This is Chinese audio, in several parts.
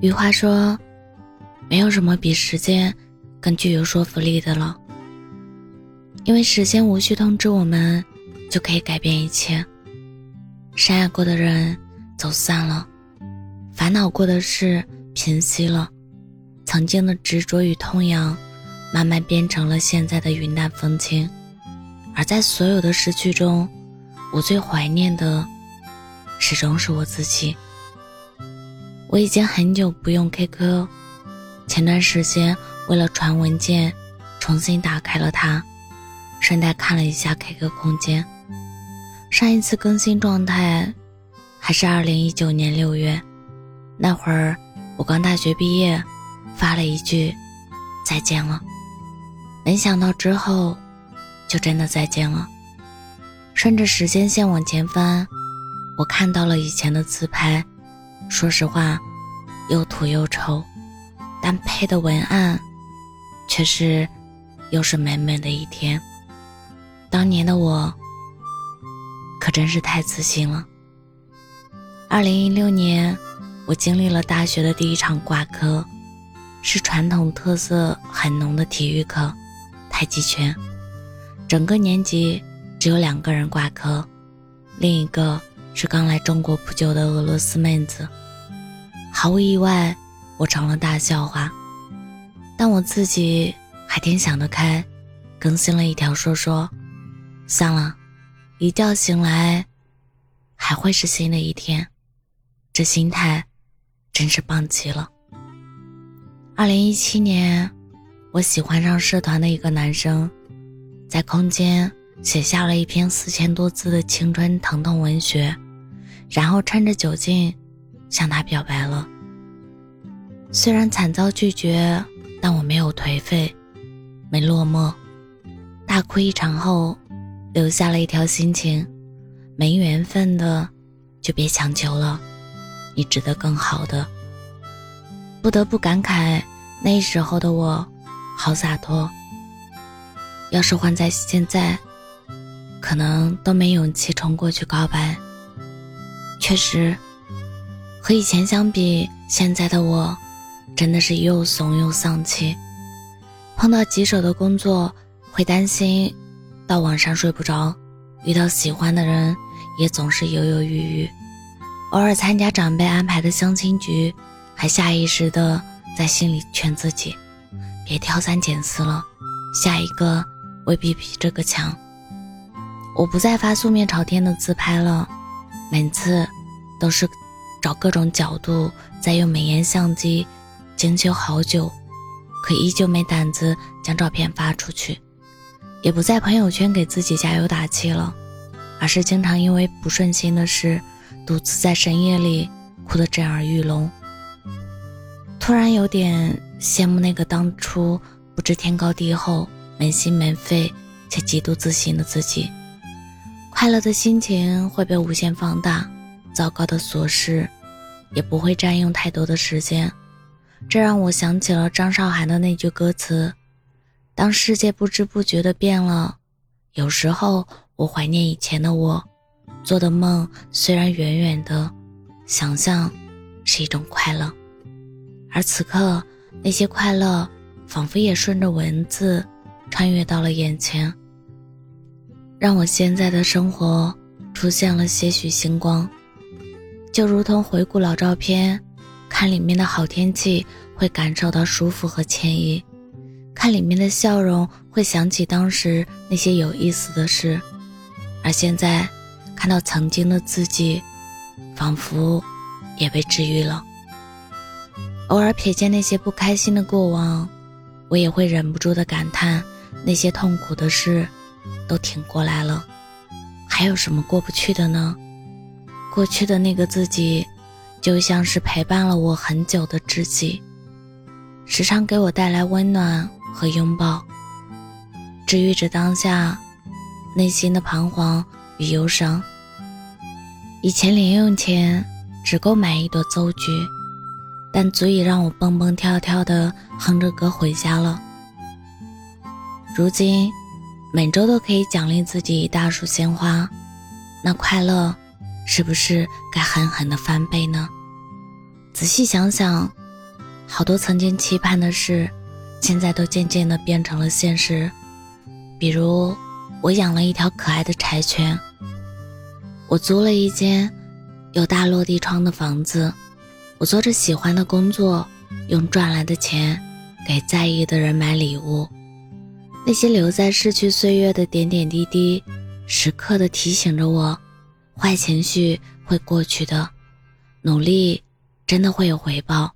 余华说：“没有什么比时间更具有说服力的了，因为时间无需通知我们，就可以改变一切。深爱过的人走散了，烦恼过的事平息了，曾经的执着与痛痒，慢慢变成了现在的云淡风轻。而在所有的失去中，我最怀念的，始终是我自己。”我已经很久不用 QQ，前段时间为了传文件，重新打开了它，顺带看了一下 QQ 空间。上一次更新状态还是二零一九年六月，那会儿我刚大学毕业，发了一句再见了。没想到之后就真的再见了。顺着时间线往前翻，我看到了以前的自拍。说实话，又土又丑，但配的文案却是又是美美的一天。当年的我可真是太自信了。二零一六年，我经历了大学的第一场挂科，是传统特色很浓的体育课——太极拳。整个年级只有两个人挂科，另一个。是刚来中国不久的俄罗斯妹子，毫无意外，我成了大笑话。但我自己还挺想得开，更新了一条说说，算了，一觉醒来，还会是新的一天，这心态真是棒极了。二零一七年，我喜欢上社团的一个男生，在空间写下了一篇四千多字的青春疼痛文学。然后趁着酒劲，向他表白了。虽然惨遭拒绝，但我没有颓废，没落寞，大哭一场后，留下了一条心情：没缘分的，就别强求了，你值得更好的。不得不感慨，那时候的我，好洒脱。要是换在现在，可能都没勇气冲过去告白。确实，和以前相比，现在的我真的是又怂又丧气。碰到棘手的工作，会担心到晚上睡不着；遇到喜欢的人，也总是犹犹豫豫。偶尔参加长辈安排的相亲局，还下意识的在心里劝自己：别挑三拣四了，下一个未必比这个强。我不再发素面朝天的自拍了。每次都是找各种角度，再用美颜相机精修好久，可依旧没胆子将照片发出去，也不在朋友圈给自己加油打气了，而是经常因为不顺心的事，独自在深夜里哭得震耳欲聋。突然有点羡慕那个当初不知天高地厚、没心没肺且极度自信的自己。快乐的心情会被无限放大，糟糕的琐事也不会占用太多的时间。这让我想起了张韶涵的那句歌词：“当世界不知不觉的变了，有时候我怀念以前的我，做的梦虽然远远的，想象是一种快乐。而此刻，那些快乐仿佛也顺着文字穿越到了眼前。”让我现在的生活出现了些许星光，就如同回顾老照片，看里面的好天气会感受到舒服和惬意，看里面的笑容会想起当时那些有意思的事，而现在看到曾经的自己，仿佛也被治愈了。偶尔瞥见那些不开心的过往，我也会忍不住的感叹那些痛苦的事。都挺过来了，还有什么过不去的呢？过去的那个自己，就像是陪伴了我很久的知己，时常给我带来温暖和拥抱，治愈着当下内心的彷徨与忧伤。以前零用钱只够买一朵邹菊，但足以让我蹦蹦跳跳的哼着歌回家了。如今。每周都可以奖励自己一大束鲜花，那快乐是不是该狠狠的翻倍呢？仔细想想，好多曾经期盼的事，现在都渐渐的变成了现实。比如，我养了一条可爱的柴犬，我租了一间有大落地窗的房子，我做着喜欢的工作，用赚来的钱给在意的人买礼物。那些留在逝去岁月的点点滴滴，时刻的提醒着我：坏情绪会过去的，努力真的会有回报。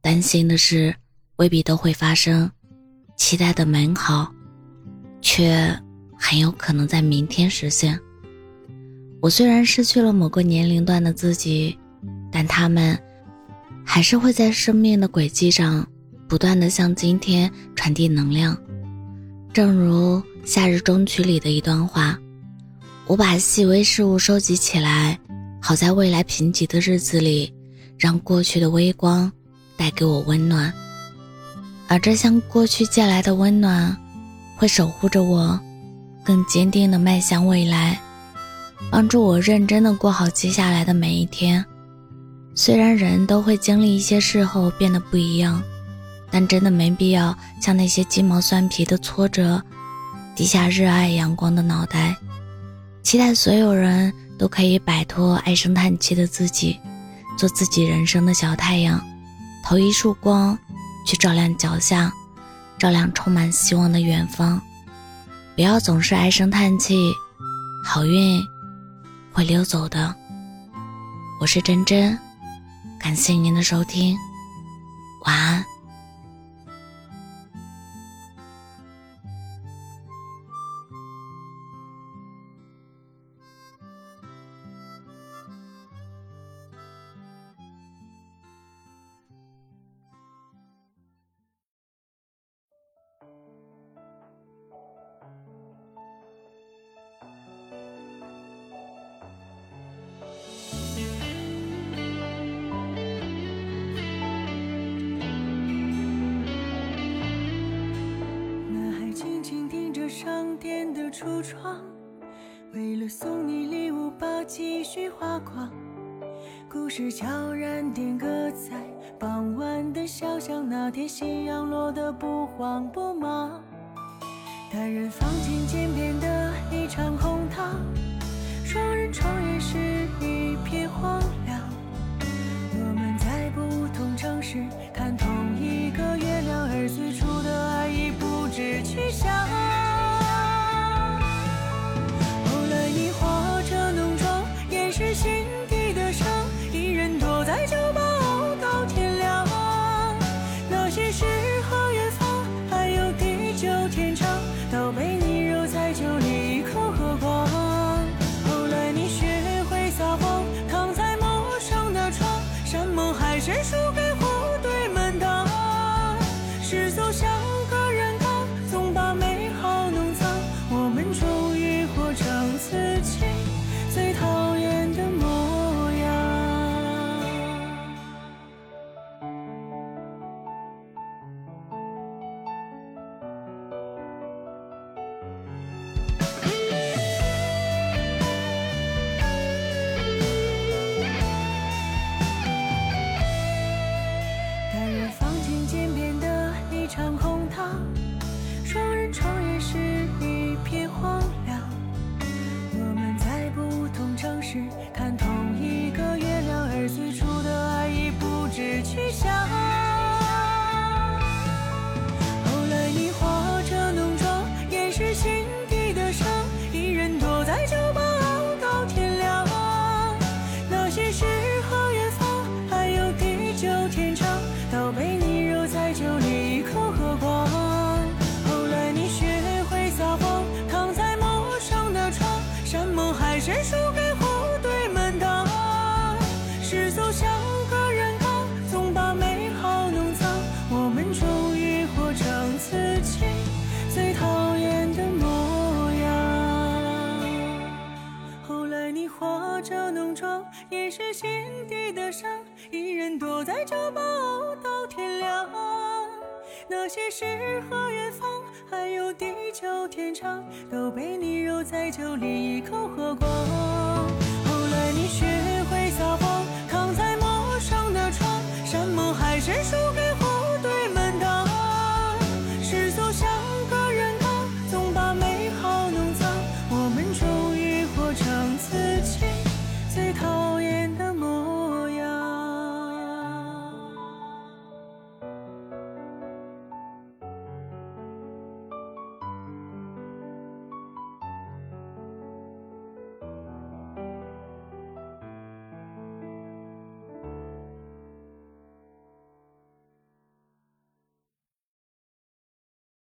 担心的事未必都会发生，期待的美好，却很有可能在明天实现。我虽然失去了某个年龄段的自己，但他们还是会在生命的轨迹上不断的向今天传递能量。正如《夏日中曲》里的一段话：“我把细微事物收集起来，好在未来贫瘠的日子里，让过去的微光。”带给我温暖，而这向过去借来的温暖，会守护着我，更坚定地迈向未来，帮助我认真地过好接下来的每一天。虽然人都会经历一些事后变得不一样，但真的没必要向那些鸡毛蒜皮的挫折低下热爱阳光的脑袋。期待所有人都可以摆脱唉声叹气的自己，做自己人生的小太阳。投一束光，去照亮脚下，照亮充满希望的远方。不要总是唉声叹气，好运会溜走的。我是真真，感谢您的收听，晚安。橱窗，为了送你礼物把积蓄花光。故事悄然定格在傍晚的小巷，那天夕阳落得不慌不忙。单人房间渐变的一场空堂，双人床也是一片荒谁输给是那些诗和远方，还有地久天长，都被你揉在酒里一口喝光。